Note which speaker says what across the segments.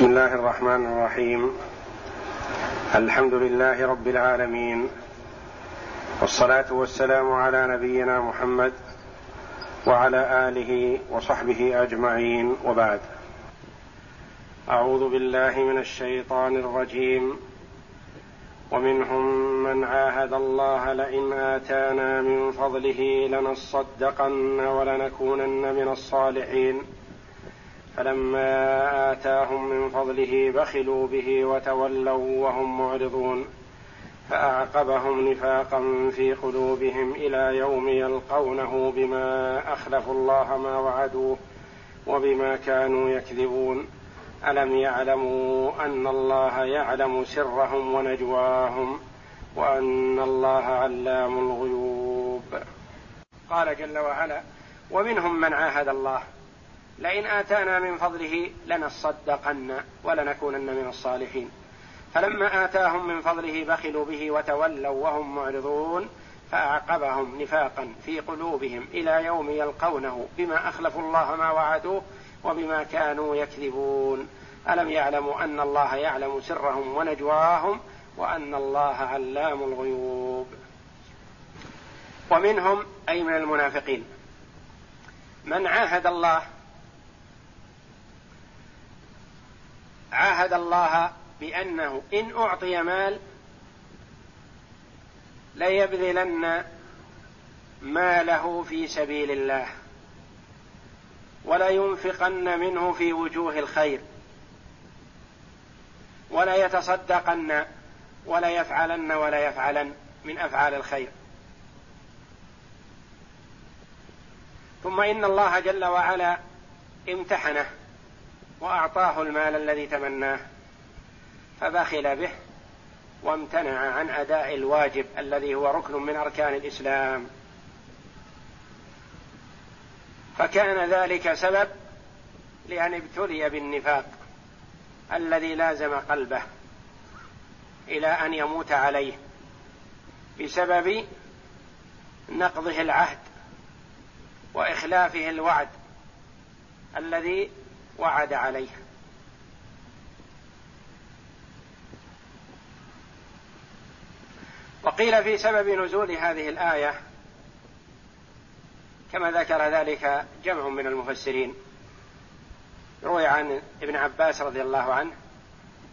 Speaker 1: بسم الله الرحمن الرحيم. الحمد لله رب العالمين. والصلاة والسلام على نبينا محمد وعلى آله وصحبه أجمعين. وبعد. أعوذ بالله من الشيطان الرجيم. ومنهم من عاهد الله لئن آتانا من فضله لنصدقن ولنكونن من الصالحين. فلما آتاهم من فضله بخلوا به وتولوا وهم معرضون فأعقبهم نفاقا في قلوبهم إلى يوم يلقونه بما أخلفوا الله ما وعدوه وبما كانوا يكذبون. ألم يعلموا أن الله يعلم سرهم ونجواهم وأن الله علام الغيوب؟ قال جل وعلا ومنهم من عاهد الله لئن آتانا من فضله لنصدقن ولنكونن من الصالحين. فلما آتاهم من فضله بخلوا به وتولوا وهم معرضون فأعقبهم نفاقا في قلوبهم إلى يوم يلقونه بما أخلفوا الله ما وعدوه وبما كانوا يكذبون. ألم يعلموا أن الله يعلم سرهم ونجواهم وأن الله علام الغيوب. ومنهم أي من المنافقين. من عاهد الله عاهد الله بأنه إن أعطي مال ليبذلن ماله في سبيل الله ولا ينفقن منه في وجوه الخير ولا يتصدقن ولا يفعلن ولا يفعلن من أفعال الخير. ثم إن الله جل وعلا امتحنه وأعطاه المال الذي تمناه فبخل به وامتنع عن أداء الواجب الذي هو ركن من أركان الإسلام. فكان ذلك سبب لأن ابتلي بالنفاق الذي لازم قلبه إلى أن يموت عليه بسبب نقضه العهد وإخلافه الوعد الذي وعد عليه وقيل في سبب نزول هذه الآية كما ذكر ذلك جمع من المفسرين روي عن ابن عباس رضي الله عنه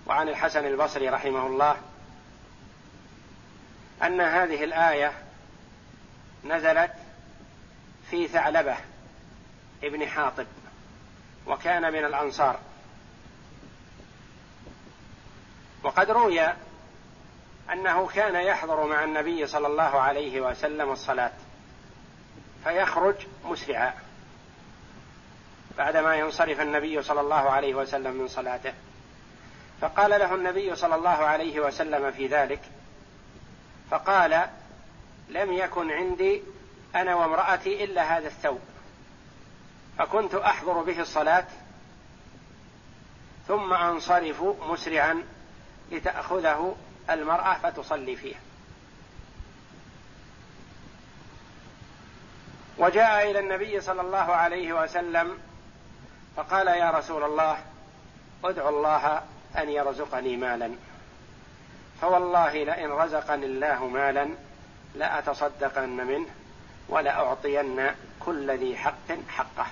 Speaker 1: وعن الحسن البصري رحمه الله أن هذه الآية نزلت في ثعلبة ابن حاطب. وكان من الأنصار. وقد روي أنه كان يحضر مع النبي صلى الله عليه وسلم الصلاة فيخرج مسرعا بعدما ينصرف النبي صلى الله عليه وسلم من صلاته. فقال له النبي صلى الله عليه وسلم في ذلك فقال لم يكن عندي أنا وامرأتي إلا هذا الثوب. فكنت أحضر به الصلاة ثم أنصرف مسرعا لتأخذه المرأة فتصلي فيه وجاء إلى النبي صلى الله عليه وسلم فقال يا رسول الله ادعو الله أن يرزقني مالا. فوالله لئن رزقني الله مالا لأتصدقن منه ولأعطين كل ذي حق حقه.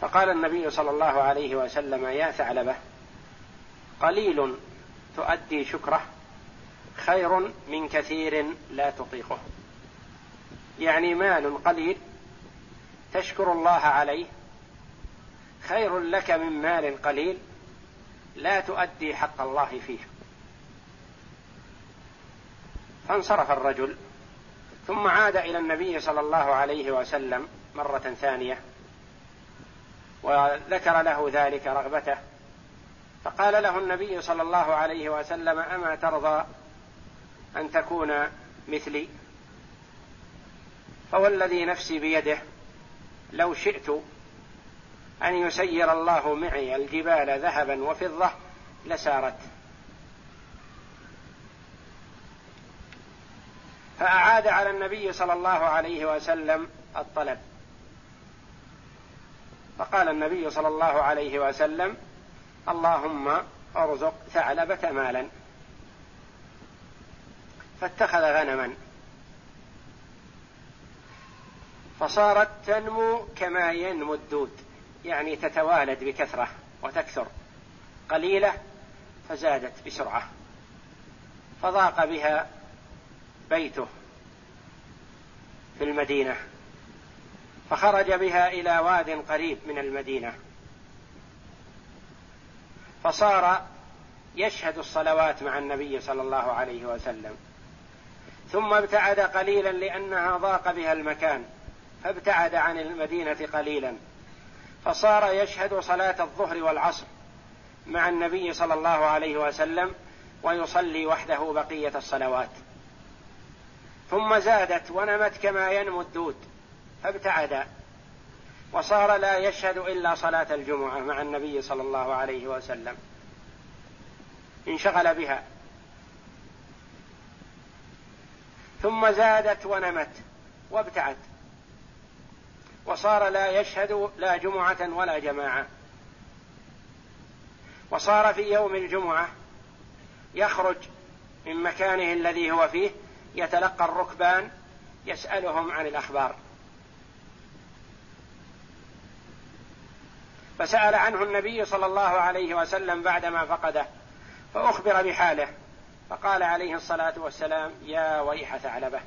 Speaker 1: فقال النبي صلى الله عليه وسلم يا ثعلبة قليل تؤدي شكره خير من كثير لا تطيقه. يعني مال قليل تشكر الله عليه خير لك من مال قليل لا تؤدي حق الله فيه. فانصرف الرجل ثم عاد إلى النبي صلى الله عليه وسلم مرة ثانية. وذكر له ذلك رغبته. فقال له النبي صلى الله عليه وسلم أما ترضى أن تكون مثلي؟ فوالذي نفسي بيده لو شئت أن يسير الله معي الجبال ذهبا وفضة لسارت. فأعاد على النبي صلى الله عليه وسلم الطلب. فقال النبي صلى الله عليه وسلم اللهم ارزق ثعلبة مالا. فاتخذ غنما. فصارت تنمو كما ينمو الدود يعني تتوالد بكثرة وتكثر. قليلة فزادت بسرعة. فضاق بها بيته في المدينة. فخرج بها إلى واد قريب من المدينة. فصار يشهد الصلوات مع النبي صلى الله عليه وسلم. ثم ابتعد قليلا لأنها ضاق بها المكان فابتعد عن المدينة قليلا. فصار يشهد صلاة الظهر والعصر مع النبي صلى الله عليه وسلم ويصلي وحده بقية الصلوات. ثم زادت ونمت كما ينمو الدود. فابتعد وصار لا يشهد إلا صلاة الجمعة مع النبي صلى الله عليه وسلم. انشغل بها. ثم زادت ونمت وابتعد. وصار لا يشهد لا جمعة ولا جماعة. وصار في يوم الجمعة يخرج من مكانه الذي هو فيه يتلقى الركبان يسألهم عن الأخبار. فسأل عنه النبي صلى الله عليه وسلم بعدما فقده فأخبر بحاله فقال عليه الصلاة والسلام يا ويح ثعلبة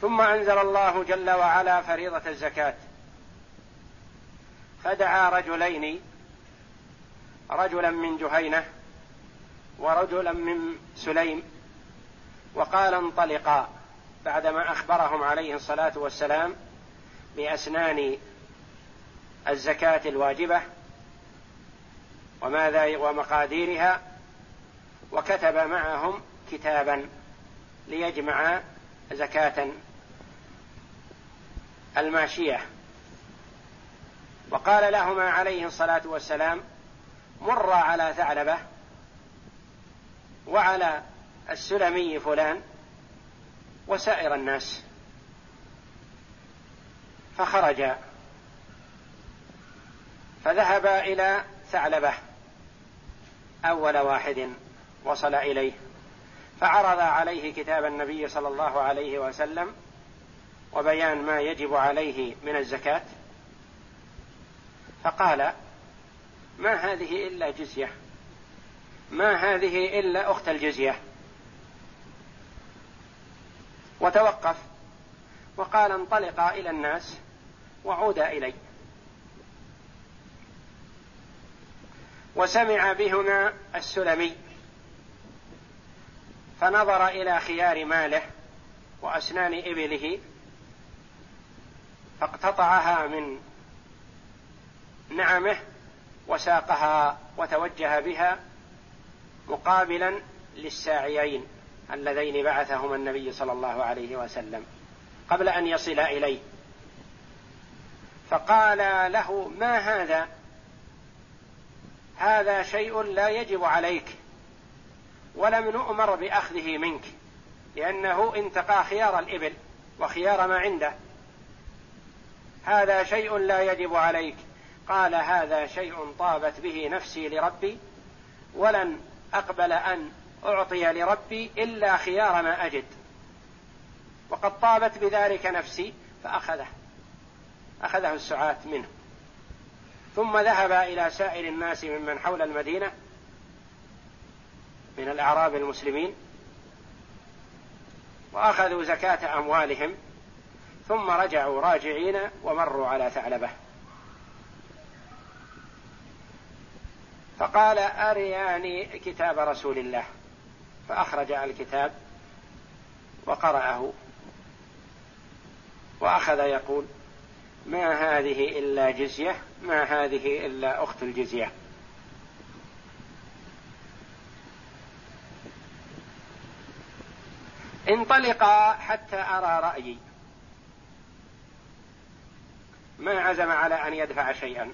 Speaker 1: ثم أنزل الله جل وعلا فريضة الزكاة. فدعا رجلين رجلا من جهينة ورجلا من سليم وقال انطلقا. بعدما أخبرهم عليه الصلاة والسلام بأسنان الزكاة الواجبة وماذا ومقاديرها وكتب معهم كتابا ليجمع زكاة الماشية. وقال لهما عليه الصلاة والسلام مر على ثعلبة وعلى السلمي فلان وسائر الناس. فخرجا فذهبا إلى ثعلبة. أول واحد وصل إليه. فعرض عليه كتاب النبي صلى الله عليه وسلم وبيان ما يجب عليه من الزكاة. فقال ما هذه إلا جزية. ما هذه إلا أخت الجزية. وتوقف وقال انطلقا إلى الناس وعودا إلي. وسمع بهما السلمي فنظر إلى خيار ماله وأسنان إبله فاقتطعها من نعمه وساقها وتوجه بها مقابلا للساعيين. اللذين بعثهما النبي صلى الله عليه وسلم قبل أن يصل إليه. فقال له ما هذا؟ هذا شيء لا يجب عليك ولم نؤمر بأخذه منك لأنه انتقى خيار الإبل وخيار ما عنده. هذا شيء لا يجب عليك. قال هذا شيء طابت به نفسي لربي ولن أقبل أن أعطي لربي إلا خيار ما أجد. وقد طابت بذلك نفسي فأخذه. أخذه السعاة منه. ثم ذهب إلى سائر الناس ممن حول المدينة من الأعراب المسلمين وأخذوا زكاة أموالهم ثم رجعوا راجعين ومروا على ثعلبة. فقال أرياني كتاب رسول الله. فأخرج الكتاب وقرأه. وأخذ يقول ما هذه إلا جزية ما هذه إلا أخت الجزية. انطلقا حتى أرى رأيي. ما عزم على أن يدفع شيئا.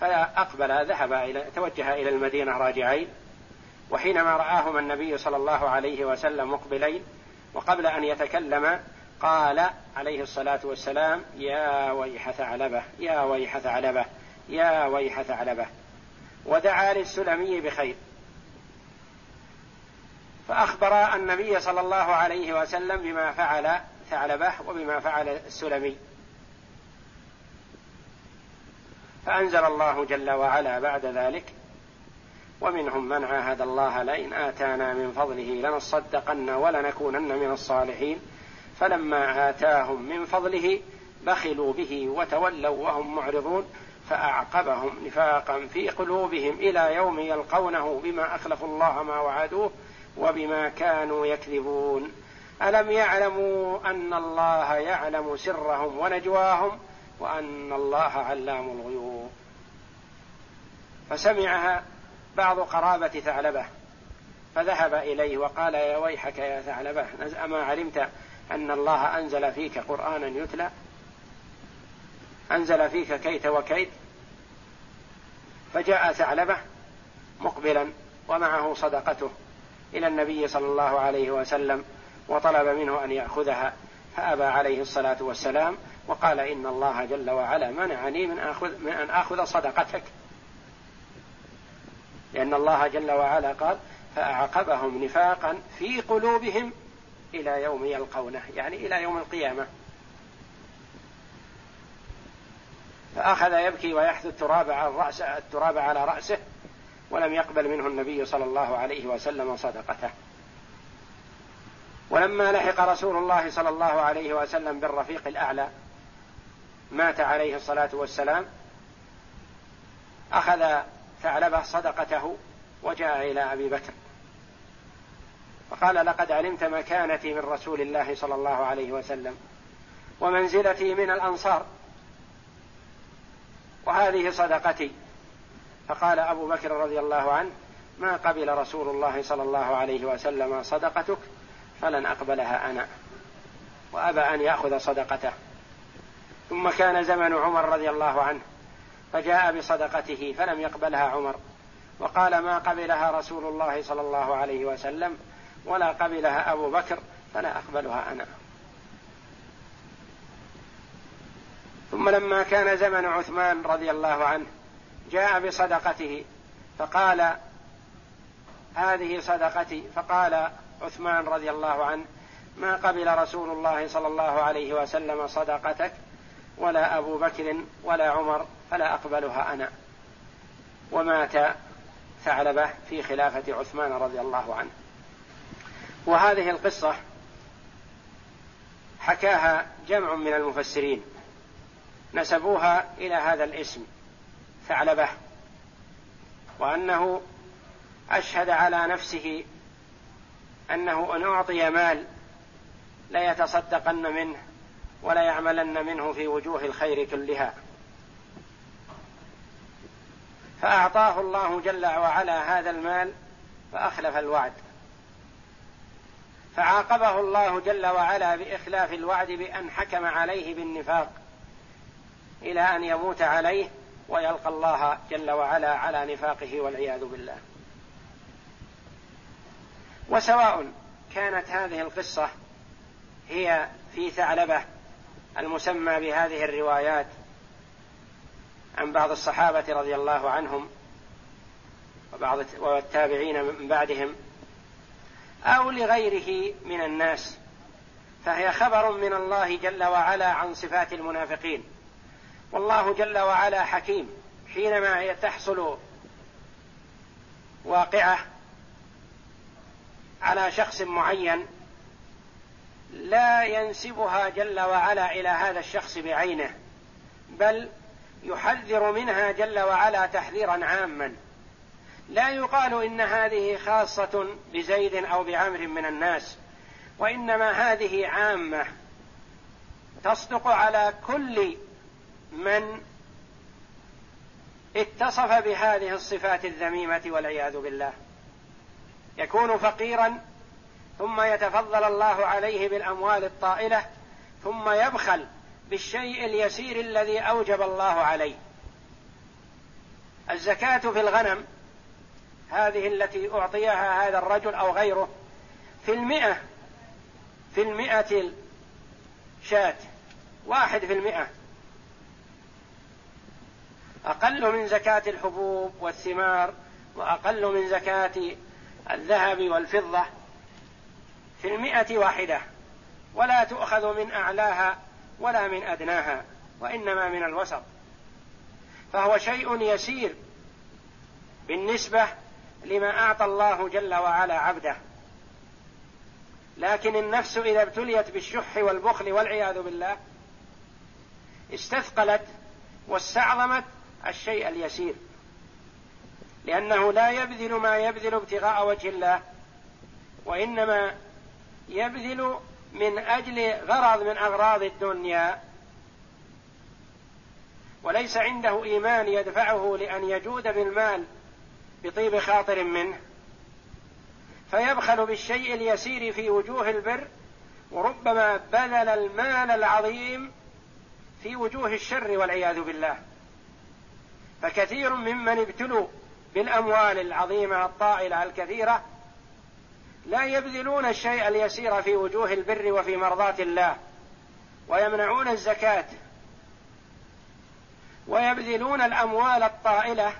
Speaker 1: فاقبل ذهب إلى توجه إلى المدينة راجعين. وحينما رآهما النبي صلى الله عليه وسلم مقبلين وقبل أن يتكلم قال عليه الصلاة والسلام يا ويح ثعلبة يا ويح ثعلبة يا ويح ثعلبة ودعا للسلمي بخير. فأخبر النبي صلى الله عليه وسلم بما فعل ثعلبة وبما فعل السلمي. فأنزل الله جل وعلا بعد ذلك ومنهم من عاهد الله لئن آتانا من فضله لنصدقن ولنكونن من الصالحين. فلما آتاهم من فضله بخلوا به وتولوا وهم معرضون فأعقبهم نفاقا في قلوبهم إلى يوم يلقونه بما أخلفوا الله ما وعدوه وبما كانوا يكذبون. ألم يعلموا أن الله يعلم سرهم ونجواهم وأن الله علام الغيوب؟ فسمعها بعض قرابة ثعلبة. فذهب إليه وقال يا ويحك يا ثعلبة أما علمت أن الله أنزل فيك قرآنا يتلى؟ أنزل فيك كيت وكيت فجاء ثعلبة مقبلا ومعه صدقته إلى النبي صلى الله عليه وسلم وطلب منه أن يأخذها فأبى عليه الصلاة والسلام وقال إن الله جل وعلا منعني من, أخذ من أن آخذ صدقتك. لأن الله جل وعلا قال فأعقبهم نفاقا في قلوبهم إلى يوم يلقونه يعني إلى يوم القيامة. فأخذ يبكي ويحث التراب على الرأس التراب على رأسه ولم يقبل منه النبي صلى الله عليه وسلم صدقته. ولما لحق رسول الله صلى الله عليه وسلم بالرفيق الأعلى مات عليه الصلاة والسلام. أخذ ثعلبة صدقته وجاء إلى أبي بكر. فقال لقد علمت مكانتي من رسول الله صلى الله عليه وسلم ومنزلتي من الأنصار وهذه صدقتي. فقال أبو بكر رضي الله عنه ما قبل رسول الله صلى الله عليه وسلم صدقتك فلن أقبلها أنا وأبى أن يأخذ صدقته. ثم كان زمن عمر رضي الله عنه فجاء بصدقته فلم يقبلها عمر. وقال ما قبلها رسول الله صلى الله عليه وسلم ولا قبلها أبو بكر فلا أقبلها أنا. ثم لما كان زمن عثمان رضي الله عنه جاء بصدقته فقال هذه صدقتي. فقال عثمان رضي الله عنه ما قبل رسول الله صلى الله عليه وسلم صدقتك ولا أبو بكر ولا عمر فلا أقبلها أنا. ومات ثعلبة في خلافة عثمان رضي الله عنه. وهذه القصة حكاها جمع من المفسرين. نسبوها إلى هذا الاسم ثعلبة. وأنه أشهد على نفسه أنه إن أعطي مال ليتصدقن منه ولا يعملن منه في وجوه الخير كلها. فأعطاه الله جل وعلا هذا المال فأخلف الوعد. فعاقبه الله جل وعلا بإخلاف الوعد بأن حكم عليه بالنفاق إلى أن يموت عليه ويلقى الله جل وعلا على نفاقه والعياذ بالله. وسواء كانت هذه القصة هي في ثعلبة المسمى بهذه الروايات عن بعض الصحابة رضي الله عنهم وبعض والتابعين من بعدهم أو لغيره من الناس فهي خبر من الله جل وعلا عن صفات المنافقين. والله جل وعلا حكيم حينما تحصل واقعة على شخص معين لا ينسبها جل وعلا إلى هذا الشخص بعينه بل يحذر منها جل وعلا تحذيرا عاما. لا يقال إن هذه خاصة بزيد أو بعمر من الناس وإنما هذه عامة. تصدق على كل من اتصف بهذه الصفات الذميمة والعياذ بالله. يكون فقيرا ثم يتفضل الله عليه بالأموال الطائلة ثم يبخل بالشيء اليسير الذي أوجب الله عليه. الزكاة في الغنم هذه التي أعطيها هذا الرجل أو غيره في المئة في المئة شاة واحد في المئة. أقل من زكاة الحبوب والثمار وأقل من زكاة الذهب والفضة في المئة واحدة ولا تؤخذ من أعلاها ولا من أدناها وإنما من الوسط. فهو شيء يسير بالنسبة لما أعطى الله جل وعلا عبده. لكن النفس إذا ابتليت بالشح والبخل والعياذ بالله استثقلت واستعظمت الشيء اليسير. لأنه لا يبذل ما يبذل ابتغاء وجه الله وإنما يبذل من أجل غرض من أغراض الدنيا. وليس عنده إيمان يدفعه لأن يجود بالمال بطيب خاطر منه. فيبخل بالشيء اليسير في وجوه البر وربما بذل المال العظيم في وجوه الشر والعياذ بالله. فكثير ممن ابتلوا بالأموال العظيمة الطائلة الكثيرة لا يبذلون الشيء اليسير في وجوه البر وفي مرضاة الله ويمنعون الزكاة ويبذلون الأموال الطائلة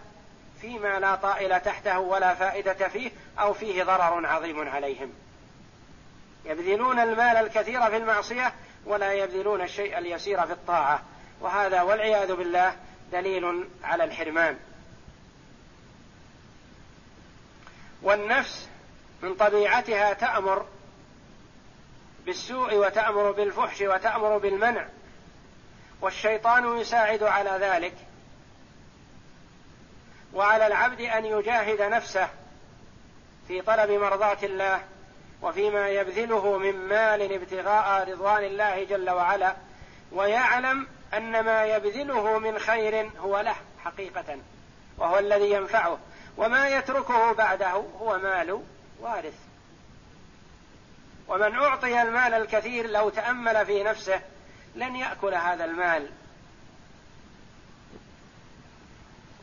Speaker 1: فيما لا طائل تحته ولا فائدة فيه أو فيه ضرر عظيم عليهم. يبذلون المال الكثير في المعصية ولا يبذلون الشيء اليسير في الطاعة. وهذا والعياذ بالله دليل على الحرمان. والنفس من طبيعتها تأمر بالسوء وتأمر بالفحش وتأمر بالمنع والشيطان يساعد على ذلك. وعلى العبد أن يجاهد نفسه في طلب مرضاة الله وفيما يبذله من مال ابتغاء رضوان الله جل وعلا ويعلم أن ما يبذله من خير هو له حقيقة وهو الذي ينفعه وما يتركه بعده هو مال وارث. ومن أعطي المال الكثير لو تأمل في نفسه لن يأكل هذا المال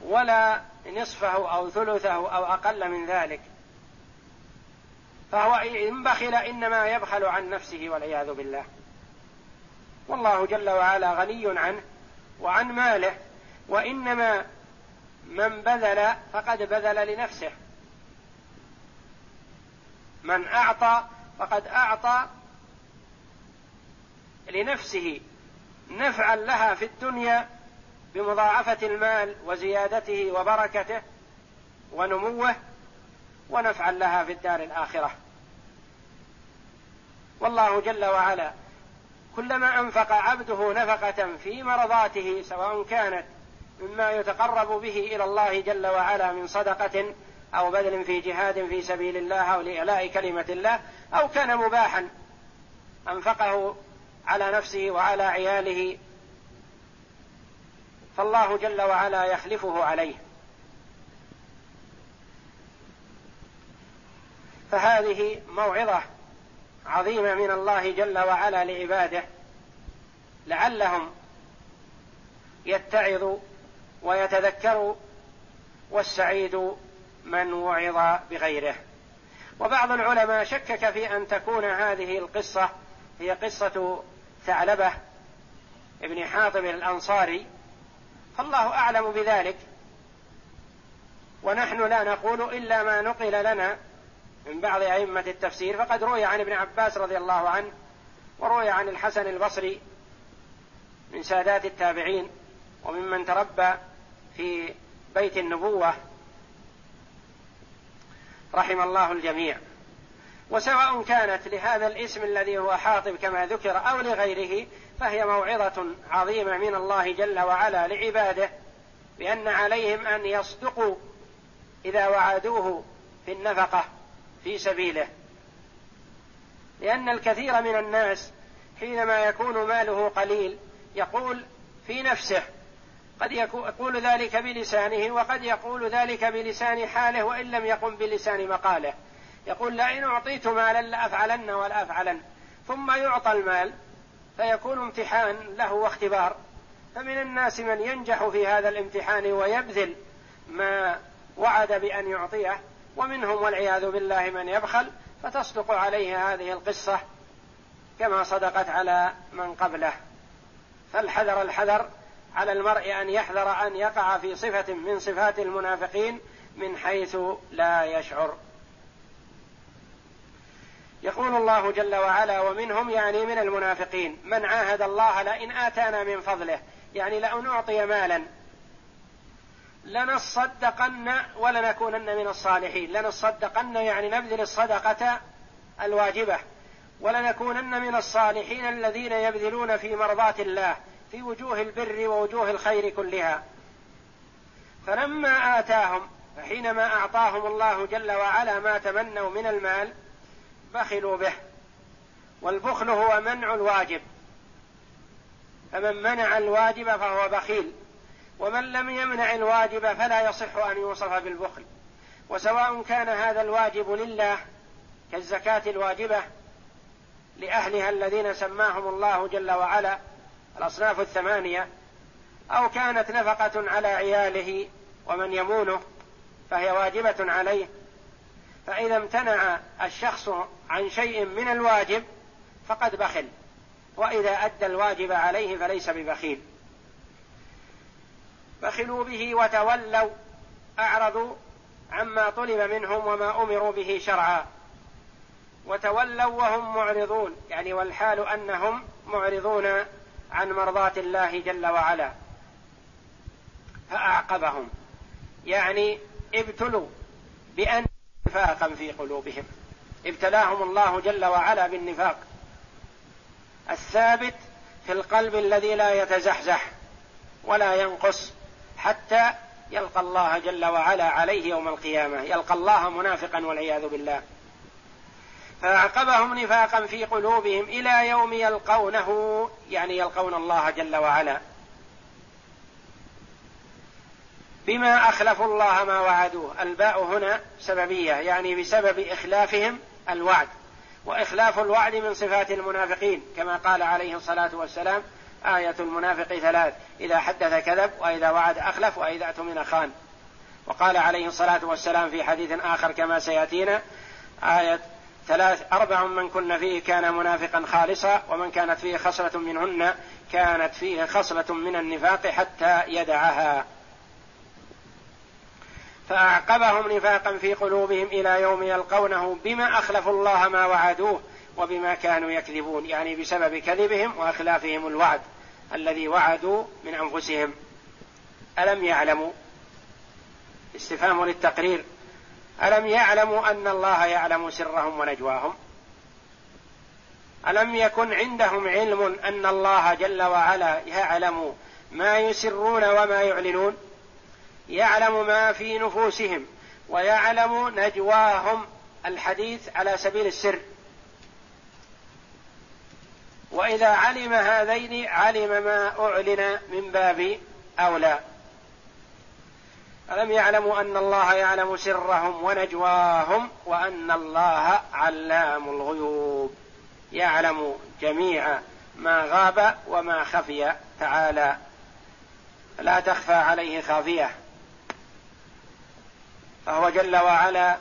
Speaker 1: ولا نصفه أو ثلثه أو أقل من ذلك. فهو إن بخل إنما يبخل عن نفسه والعياذ بالله. والله جل وعلا غني عنه وعن ماله وإنما من بذل فقد بذل لنفسه. من أعطى فقد أعطى لنفسه نفعا لها في الدنيا بمضاعفة المال وزيادته وبركته ونموه ونفعا لها في الدار الآخرة. والله جل وعلا كلما أنفق عبده نفقة في مرضاته سواء كانت مما يتقرب به إلى الله جل وعلا من صدقة أو بذل في جهاد في سبيل الله أو لإعلاء كلمة الله أو كان مباحا. أنفقه على نفسه وعلى عياله. فالله جل وعلا يخلفه عليه. فهذه موعظة عظيمة من الله جل وعلا لعباده. لعلهم يتعظوا ويتذكروا والسعيد من وعظ بغيره. وبعض العلماء شكك في أن تكون هذه القصة هي قصة ثعلبة ابن حاطب الأنصاري فالله أعلم بذلك. ونحن لا نقول إلا ما نقل لنا من بعض أئمة التفسير فقد روي عن ابن عباس رضي الله عنه وروي عن الحسن البصري من سادات التابعين وممن تربى في بيت النبوة رحم الله الجميع. وسواء كانت لهذا الاسم الذي هو حاطب كما ذكر أو لغيره فهي موعظة عظيمة من الله جل وعلا لعباده بأن عليهم أن يصدقوا إذا وعدوه في النفقة في سبيله. لأن الكثير من الناس حينما يكون ماله قليل يقول في نفسه قد يقول ذلك بلسانه وقد يقول ذلك بلسان حاله وإن لم يقم بلسان مقاله. يقول لئن أعطيت مالا لأفعلن ولا افعلن ثم يعطى المال فيكون امتحان له واختبار. فمن الناس من ينجح في هذا الامتحان ويبذل ما وعد بأن يعطيه ومنهم والعياذ بالله من يبخل فتصدق عليه هذه القصة كما صدقت على من قبله. فالحذر الحذر على المرء أن يحذر أن يقع في صفة من صفات المنافقين من حيث لا يشعر. يقول الله جل وعلا ومنهم يعني من المنافقين من عاهد الله لئن آتانا من فضله يعني لأن نعطي مالا لنصدقن ولنكونن من الصالحين لنصدقن يعني نبذل الصدقة الواجبة ولنكونن من الصالحين الذين يبذلون في مرضاة الله في وجوه البر ووجوه الخير كلها. فلما آتاهم فحينما أعطاهم الله جل وعلا ما تمنوا من المال بخلوا به. والبخل هو منع الواجب. فمن منع الواجب فهو بخيل. ومن لم يمنع الواجب فلا يصح أن يوصف بالبخل. وسواء كان هذا الواجب لله كالزكاة الواجبة لأهلها الذين سماهم الله جل وعلا الأصناف الثمانية أو كانت نفقة على عياله ومن يمونه فهي واجبة عليه فإذا امتنع الشخص عن شيء من الواجب فقد بخل وإذا أدى الواجب عليه فليس ببخيل. بخلوا به وتولوا أعرضوا عما طلب منهم وما أمروا به شرعا. وتولوا وهم معرضون يعني والحال أنهم معرضون عن مرضاه الله جل وعلا. فأعقبهم. يعني ابتلوا بأن نفاقا في قلوبهم. ابتلاهم الله جل وعلا بالنفاق. الثابت في القلب الذي لا يتزحزح ولا ينقص حتى يلقى الله جل وعلا عليه يوم القيامة. يلقى الله منافقا والعياذ بالله. فاعقبهم نفاقا في قلوبهم إلى يوم يلقونه يعني يلقون الله جل وعلا. بما أخلفوا الله ما وعدوه. الباء هنا سببية يعني بسبب إخلافهم الوعد. وإخلاف الوعد من صفات المنافقين كما قال عليه الصلاة والسلام آية المنافق ثلاث إذا حدث كذب وإذا وعد أخلف وإذا أتمن خان. وقال عليه الصلاة والسلام في حديث آخر كما سيأتينا آية ثلاث أربع من كن فيه كان منافقا خالصا ومن كانت فيه خصلة منهن كانت فيه خصلة من النفاق حتى يدعها. فأعقبهم نفاقا في قلوبهم إلى يوم يلقونه بما أخلفوا الله ما وعدوه وبما كانوا يكذبون يعني بسبب كذبهم وأخلافهم الوعد الذي وعدوا من أنفسهم. ألم يعلموا؟ استفهام للتقرير. ألم يعلموا أن الله يعلم سرهم ونجواهم؟ ألم يكن عندهم علم أن الله جل وعلا يعلم ما يسرون وما يعلنون؟ يعلم ما في نفوسهم ويعلم نجواهم. الحديث على سبيل السر. وإذا علم هذين علم ما أعلن من باب أولى. ألم يعلموا أن الله يعلم سرهم ونجواهم وأن الله علام الغيوب؟ يعلم جميع ما غاب وما خفي تعالى. لا تخفى عليه خافية. فهو جل وعلا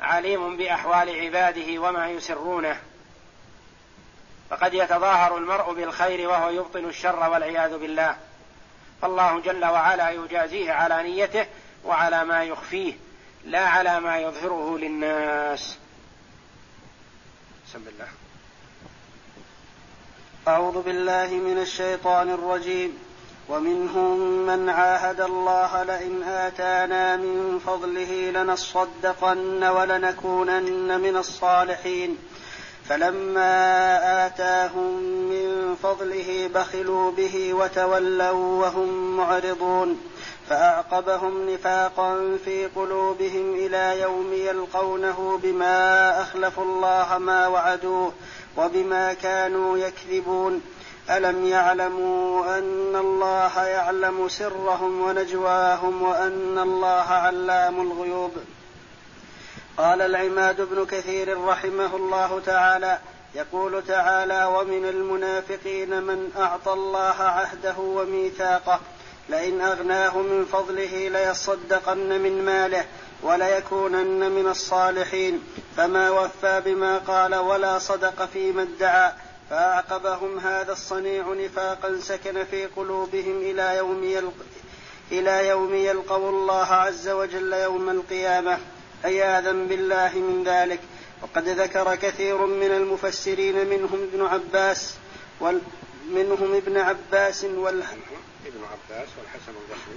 Speaker 1: عليم بأحوال عباده وما يسرونه. فقد يتظاهر المرء بالخير وهو يبطن الشر والعياذ بالله. فالله جل وعلا يجازيه على نيته وعلى ما يخفيه لا على ما يظهره للناس.
Speaker 2: بسم الله. أعوذ بالله من الشيطان الرجيم. ومنهم من عاهد الله لئن آتانا من فضله لنصدقن ولنكونن من الصالحين. فلما آتاهم من فضله بخلوا به وتولوا وهم معرضون. فأعقبهم نفاقا في قلوبهم إلى يوم يلقونه بما أخلفوا الله ما وعدوه وبما كانوا يكذبون. ألم يعلموا أن الله يعلم سرهم ونجواهم وأن الله علام الغيوب؟ قال العماد بن كثير رحمه الله تعالى يقول تعالى ومن المنافقين من أعطى الله عهده وميثاقه لئن أغناه من فضله ليصدقن من ماله وليكونن من الصالحين. فما وفى بما قال ولا صدق فيما ادعى. فأعقبهم هذا الصنيع نفاقا سكن في قلوبهم إلى يوم يلق إلى يوم يلقوا الله عز وجل يوم القيامة. عياذا بالله من ذلك. وقد ذكر كثير من المفسرين منهم ابن عباس وال منهم ابن عباس وال
Speaker 1: ابن عباس والحسن البصري.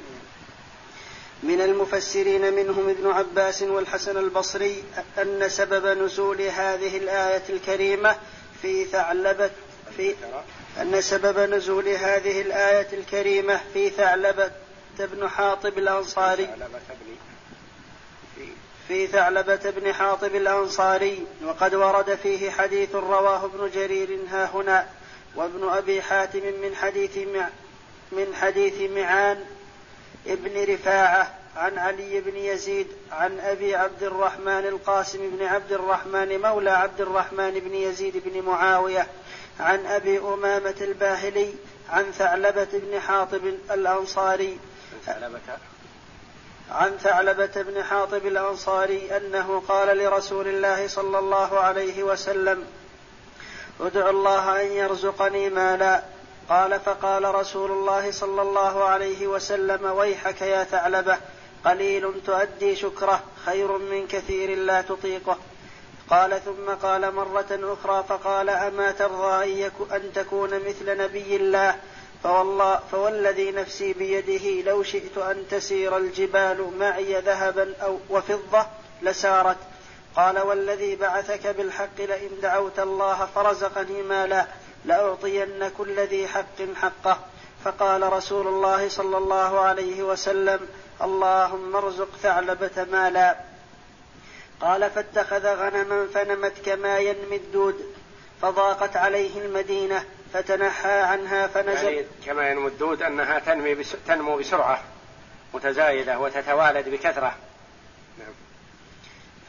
Speaker 2: من المفسرين منهم ابن عباس والحسن البصري أن سبب نزول هذه الآية الكريمة في ثعلبة في أن سبب نزول هذه الآية الكريمة في ثعلبة بن حاطب الأنصاري. في ثعلبة بن حاطب الأنصاري. وقد ورد فيه حديث رواه ابن جرير ها هنا وابن أبي حاتم من حديث من حديث معان ابن رفاعة عن علي بن يزيد عن أبي عبد الرحمن القاسم بن عبد الرحمن مولى عبد الرحمن بن يزيد بن معاوية عن أبي أمامة الباهلي عن ثعلبة بن حاطب الأنصاري عن ثعلبة بن حاطب الأنصاري أنه قال لرسول الله صلى الله عليه وسلم ادع الله أن يرزقني مالا قال فقال رسول الله صلى الله عليه وسلم ويحك يا ثعلبة قليل تؤدي شكره خير من كثير لا تطيقه. قال ثم قال مرة أخرى فقال أما ترضى أن تكون مثل نبي الله؟ فوالله فوالذي نفسي بيده لو شئت أن تسير الجبال معي ذهبا أو وفضة لسارت. قال والذي بعثك بالحق لئن دعوت الله فرزقني مالا. لأعطين كل ذي حق حقه. فقال رسول الله صلى الله عليه وسلم اللهم ارزق ثعلبة مالا. قال فاتخذ غنما فنمت كما ينمي الدود. فضاقت عليه المدينة فتنحى عنها فنزل. يعني
Speaker 1: كما ينمو الدود أنها تنمي تنمو بسرعة متزايدة وتتوالد بكثرة.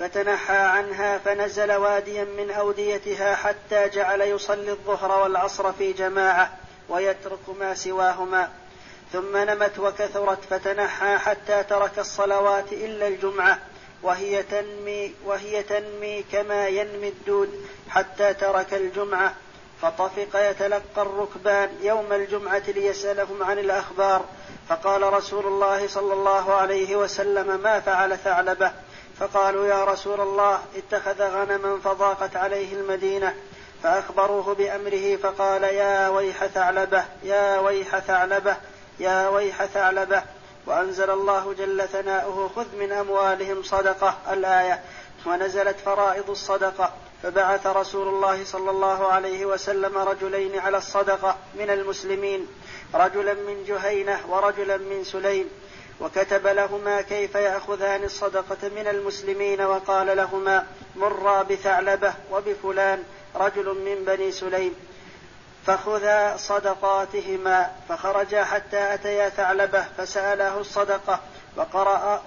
Speaker 2: فتنحى عنها فنزل واديا من أوديتها حتى جعل يصلي الظهر والعصر في جماعة ويترك ما سواهما. ثم نمت وكثرت فتنحى حتى ترك الصلوات إلا الجمعة. وهي تنمي وهي تنمي كما ينمي الدود حتى ترك الجمعة. فطفق يتلقى الركبان يوم الجمعة ليسألهم عن الأخبار. فقال رسول الله صلى الله عليه وسلم ما فعل ثعلبة؟ فقالوا يا رسول الله اتخذ غنما فضاقت عليه المدينة فأخبروه بأمره فقال يا ويح ثعلبة يا ويح ثعلبة يا ويح ثعلبة. وأنزل الله جل ثناؤه خذ من أموالهم صدقة الآية. ونزلت فرائض الصدقة. فبعث رسول الله صلى الله عليه وسلم رجلين على الصدقة من المسلمين رجلا من جهينة ورجلا من سليم. وكتب لهما كيف يأخذان الصدقة من المسلمين وقال لهما مرا بثعلبة وبفلان رجل من بني سليم فخذا صدقاتهما فخرجا حتى أتيا ثعلبة فسأله الصدقة وقرأ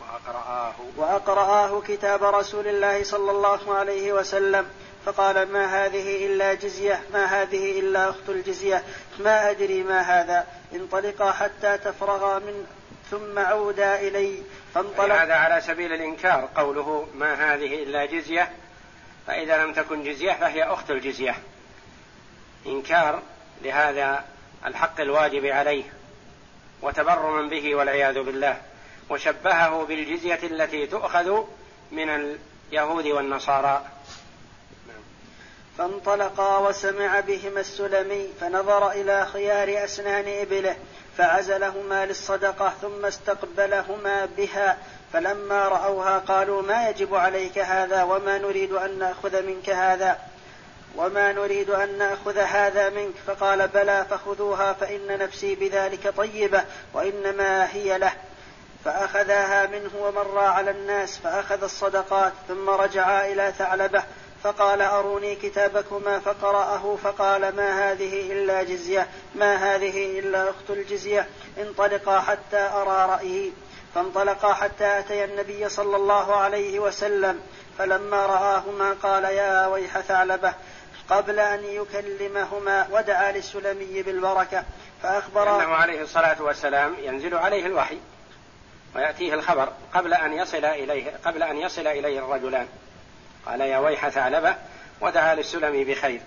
Speaker 2: وأقرآه وأقرآه كتاب رسول الله صلى الله عليه وسلم. فقال ما هذه إلا جزية ما هذه إلا أخت الجزية ما أدري ما هذا. انطلقا حتى تفرغا من ثم عودا إلي
Speaker 1: فانطلق. هذا على سبيل الإنكار قوله ما هذه إلا جزية فإذا لم تكن جزية فهي أخت الجزية. إنكار لهذا الحق الواجب عليه وتبرما به والعياذ بالله وشبهه بالجزية التي تؤخذ من اليهود والنصارى.
Speaker 2: فانطلقا وسمع بهما السلمي فنظر إلى خيار أسنان إبله فعزلهما للصدقة ثم استقبلهما بها فلما رأوها قالوا ما يجب عليك هذا وما نريد أن نأخذ منك هذا وما نريد أن نأخذ هذا منك فقال بلى فخذوها فإن نفسي بذلك طيبة وإنما هي له. فأخذاها منه ومر على الناس فأخذ الصدقات ثم رجعا إلى ثعلبة فقال أروني كتابكما فقرأه فقال ما هذه إلا جزية ما هذه إلا أخت الجزية انطلقا حتى أرى رأيي فانطلقا حتى أتيا النبي صلى الله عليه وسلم فلما رآهما قال يا ويح ثعلبة قبل أن يكلمهما ودعا للسلمي بالبركة
Speaker 1: فأخبر أنه عليه الصلاة والسلام ينزل عليه الوحي ويأتيه الخبر قبل أن يصل إليه قبل أن يصل إليه الرجلان. قال يا ويح ثعلبة ودعا للسلم بخير.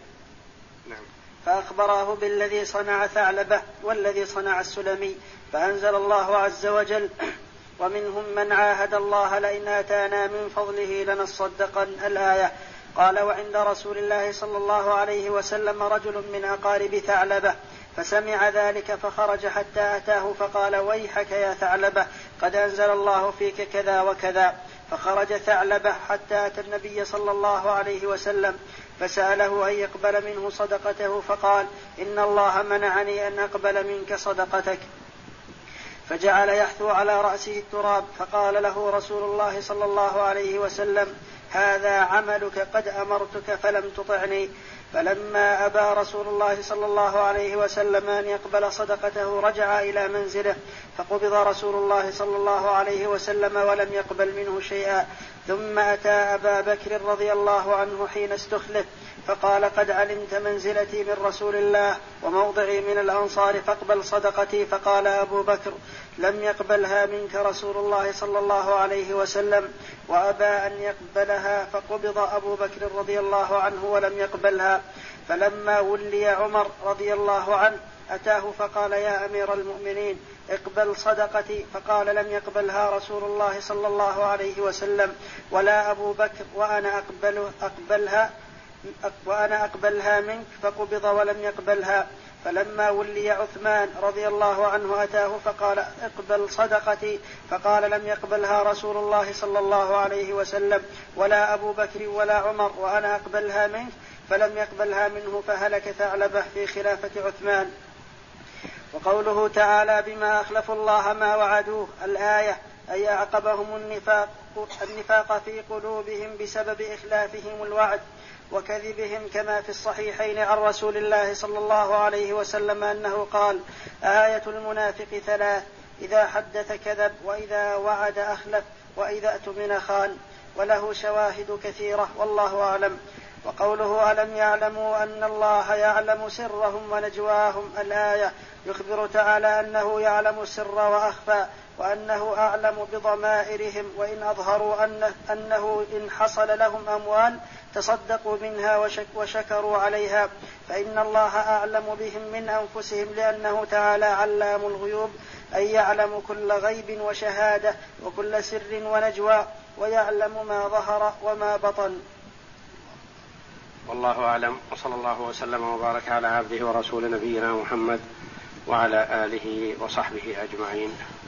Speaker 2: نعم. فأخبراه بالذي صنع ثعلبة والذي صنع السلمي فأنزل الله عز وجل ومنهم من عاهد الله لئن آتانا من فضله لنصدقن الآية قال وعند رسول الله صلى الله عليه وسلم رجل من أقارب ثعلبة فسمع ذلك فخرج حتى أتاه فقال ويحك يا ثعلبة قد أنزل الله فيك كذا وكذا فخرج ثعلبة حتى أتى النبي صلى الله عليه وسلم فسأله أن يقبل منه صدقته فقال إن الله منعني أن أقبل منك صدقتك. فجعل يحثو على رأسه التراب فقال له رسول الله صلى الله عليه وسلم هذا عملك قد أمرتك فلم تطعني. فلما أبى رسول الله صلى الله عليه وسلم أن يقبل صدقته رجع إلى منزله فقبض رسول الله صلى الله عليه وسلم ولم يقبل منه شيئا. ثم أتى أبا بكر رضي الله عنه حين استخلف فقال قد علمت منزلتي من رسول الله وموضعي من الأنصار فاقبل صدقتي. فقال أبو بكر لم يقبلها منك رسول الله صلى الله عليه وسلم. وأبى أن يقبلها فقبض أبو بكر رضي الله عنه ولم يقبلها. فلما ولي عمر رضي الله عنه أتاه فقال يا أمير المؤمنين اقبل صدقتي. فقال لم يقبلها رسول الله صلى الله عليه وسلم. ولا أبو بكر وأنا أقبل أقبلها وأنا أقبلها منك فقبض ولم يقبلها. فلما ولي عثمان رضي الله عنه أتاه فقال اقبل صدقتي فقال لم يقبلها رسول الله صلى الله عليه وسلم ولا أبو بكر ولا عمر وأنا أقبلها منك فلم يقبلها منه فهلك ثعلبة في خلافة عثمان. وقوله تعالى بما أخلفوا الله ما وعدوه الآية أي أعقبهم النفاق. النفاق في قلوبهم بسبب إخلافهم الوعد وكذبهم كما في الصحيحين عن رسول الله صلى الله عليه وسلم أنه قال آية المنافق ثلاث إذا حدث كذب وإذا وعد أخلف وإذا اؤتمن خان وله شواهد كثيرة والله أعلم. وقوله ألم يعلموا أن الله يعلم سرهم ونجواهم؟ الآية يخبر تعالى أنه يعلم السر وأخفى وأنه أعلم بضمائرهم وإن أظهروا أنه, أنه إن حصل لهم أموال تصدقوا منها وشك وشكروا عليها. فإن الله أعلم بهم من أنفسهم لأنه تعالى علام الغيوب أي يعلم كل غيب وشهادة وكل سر ونجوى ويعلم ما ظهر وما بطن.
Speaker 1: والله أعلم وصلى الله وسلم وبارك على عبده ورسول نبينا محمد وعلى آله وصحبه أجمعين.